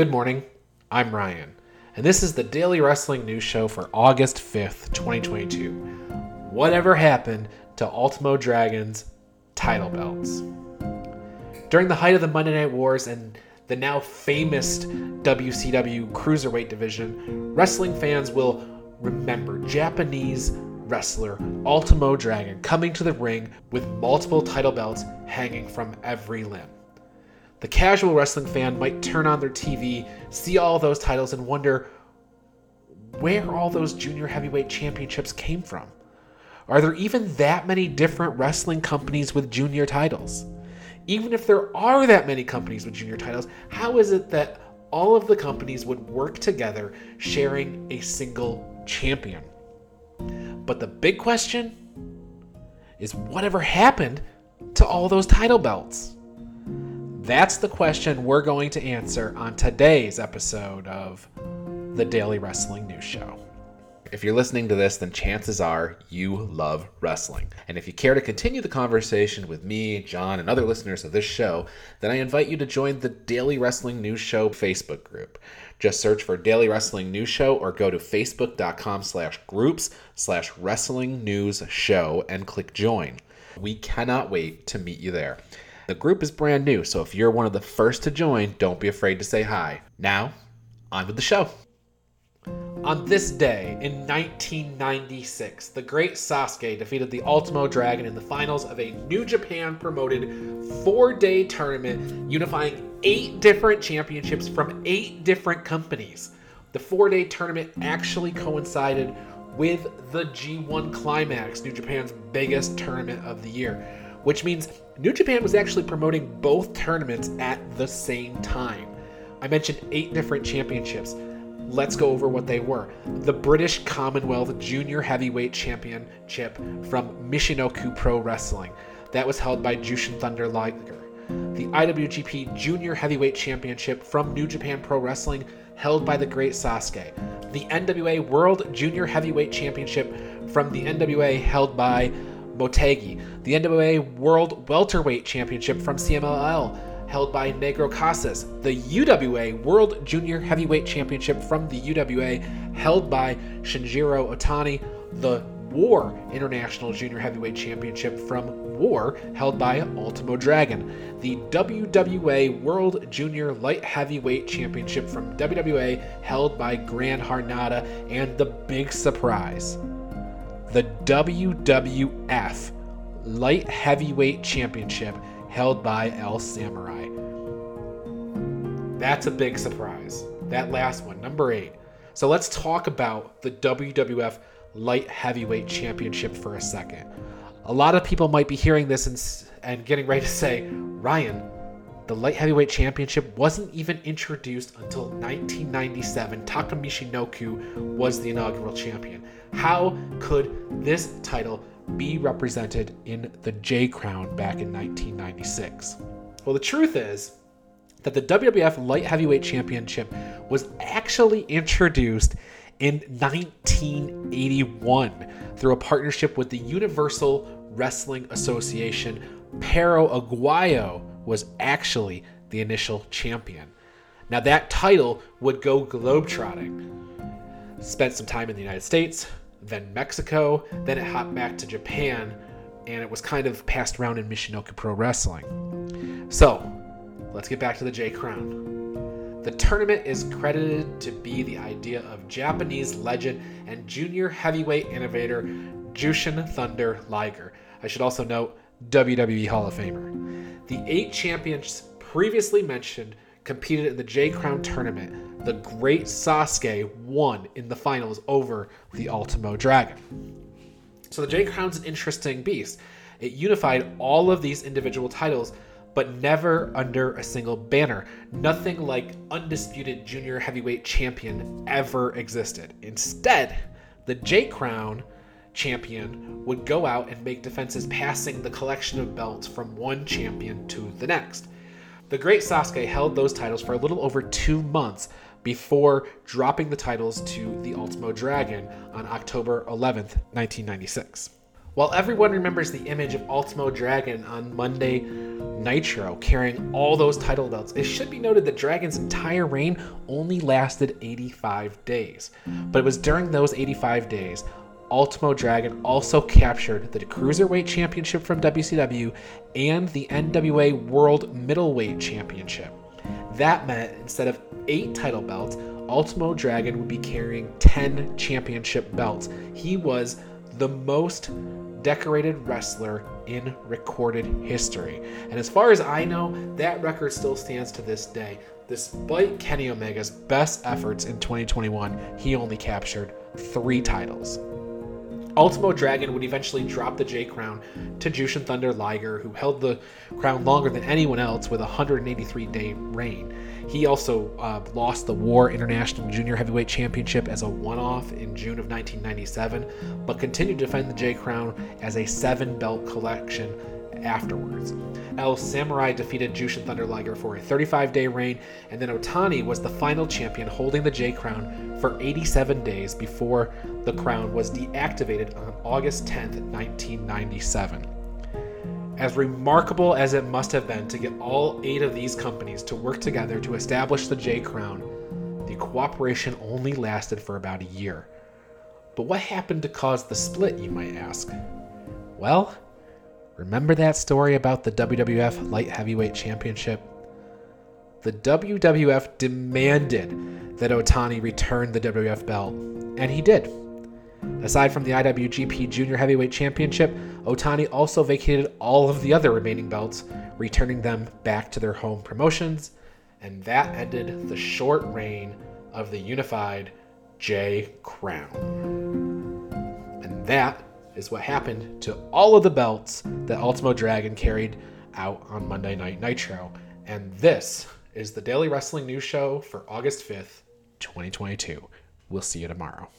Good morning. I'm Ryan, and this is the Daily Wrestling News Show for August 5th, 2022. Whatever happened to Ultimo Dragon's title belts? During the height of the Monday Night Wars and the now famous WCW Cruiserweight division, wrestling fans will remember Japanese wrestler Ultimo Dragon coming to the ring with multiple title belts hanging from every limb. The casual wrestling fan might turn on their TV, see all those titles, and wonder where all those junior heavyweight championships came from. Are there even that many different wrestling companies with junior titles? Even if there are that many companies with junior titles, how is it that all of the companies would work together sharing a single champion? But the big question is whatever happened to all those title belts? That's the question we're going to answer on today's episode of the Daily Wrestling News Show. If you're listening to this, then chances are you love wrestling. And if you care to continue the conversation with me, John, and other listeners of this show, then I invite you to join the Daily Wrestling News Show Facebook group. Just search for Daily Wrestling News Show or go to facebook.com slash groups slash wrestling news show and click join. We cannot wait to meet you there. The group is brand new, so if you're one of the first to join, don't be afraid to say hi. Now, on with the show. On this day in 1996, the great Sasuke defeated the Ultimo Dragon in the finals of a New Japan promoted four day tournament unifying eight different championships from eight different companies. The four day tournament actually coincided with the G1 Climax, New Japan's biggest tournament of the year, which means New Japan was actually promoting both tournaments at the same time. I mentioned eight different championships let's go over what they were. The British Commonwealth Junior Heavyweight Championship from Michinoku Pro Wrestling. That was held by Jushin Thunder Liger. The IWGP Junior Heavyweight Championship from New Japan Pro Wrestling, held by the Great Sasuke. The NWA World Junior Heavyweight Championship from the NWA, held by Motegi. The NWA World Welterweight Championship from CMLL, held by Negro Casas, the UWA World Junior Heavyweight Championship from the UWA, held by Shinjiro Otani, the War International Junior Heavyweight Championship from War, held by Ultimo Dragon, the WWA World Junior Light Heavyweight Championship from WWA, held by Gran Hamada, and the big surprise the WWF Light Heavyweight Championship held by El Samurai. That's a big surprise. That last one, number eight. So let's talk about the WWF Light Heavyweight Championship for a second. A lot of people might be hearing this and, and getting ready to say, Ryan, the Light Heavyweight Championship wasn't even introduced until 1997. Taka Michinoku was the inaugural champion. How could this title be represented in the J Crown back in 1996? Well, the truth is that the WWF Light Heavyweight Championship was actually introduced in 1981 through a partnership with the Universal Wrestling Association. Perro Aguayo was actually the initial champion. Now, that title would go globetrotting. Spent some time in the United States, then Mexico, then it hopped back to Japan, and it was kind of passed around in Michinoku Pro Wrestling. So, let's get back to the J Crown. The tournament is credited to be the idea of Japanese legend and junior heavyweight innovator Jushin Thunder Liger. I should also note WWE Hall of Famer. The eight champions previously mentioned competed in the J Crown tournament. The great Sasuke won in the finals over the Ultimo Dragon. So the J Crown's an interesting beast. It unified all of these individual titles, but never under a single banner. Nothing like undisputed junior heavyweight champion ever existed. Instead, the J Crown champion would go out and make defenses passing the collection of belts from one champion to the next. The great Sasuke held those titles for a little over two months before dropping the titles to the Ultimo Dragon on October 11th, 1996. While everyone remembers the image of Ultimo Dragon on Monday Nitro, carrying all those title belts. It should be noted that Dragon's entire reign only lasted 85 days. But it was during those 85 days, Ultimo Dragon also captured the Cruiserweight Championship from WCW and the NWA World Middleweight Championship. That meant instead of eight title belts, Ultimo Dragon would be carrying 10 championship belts. He was the most decorated wrestler in recorded history. And as far as I know, that record still stands to this day. Despite Kenny Omega's best efforts in 2021, he only captured three titles. Ultimo Dragon would eventually drop the J Crown to Jushin Thunder Liger, who held the crown longer than anyone else with a 183 day reign. He also uh, lost the War International Junior Heavyweight Championship as a one off in June of 1997, but continued to defend the J Crown as a seven belt collection afterwards. El Samurai defeated Jushin Thunder Liger for a 35 day reign, and then Otani was the final champion holding the J Crown for 87 days before the crown was deactivated on August 10th, 1997. As remarkable as it must have been to get all eight of these companies to work together to establish the J Crown, the cooperation only lasted for about a year. But what happened to cause the split, you might ask? Well, Remember that story about the WWF Light Heavyweight Championship? The WWF demanded that Otani return the WWF belt, and he did. Aside from the IWGP Junior Heavyweight Championship, Otani also vacated all of the other remaining belts, returning them back to their home promotions, and that ended the short reign of the unified J Crown. And that is what happened to all of the belts that Ultimo Dragon carried out on Monday Night Nitro. And this is the Daily Wrestling News Show for August 5th, 2022. We'll see you tomorrow.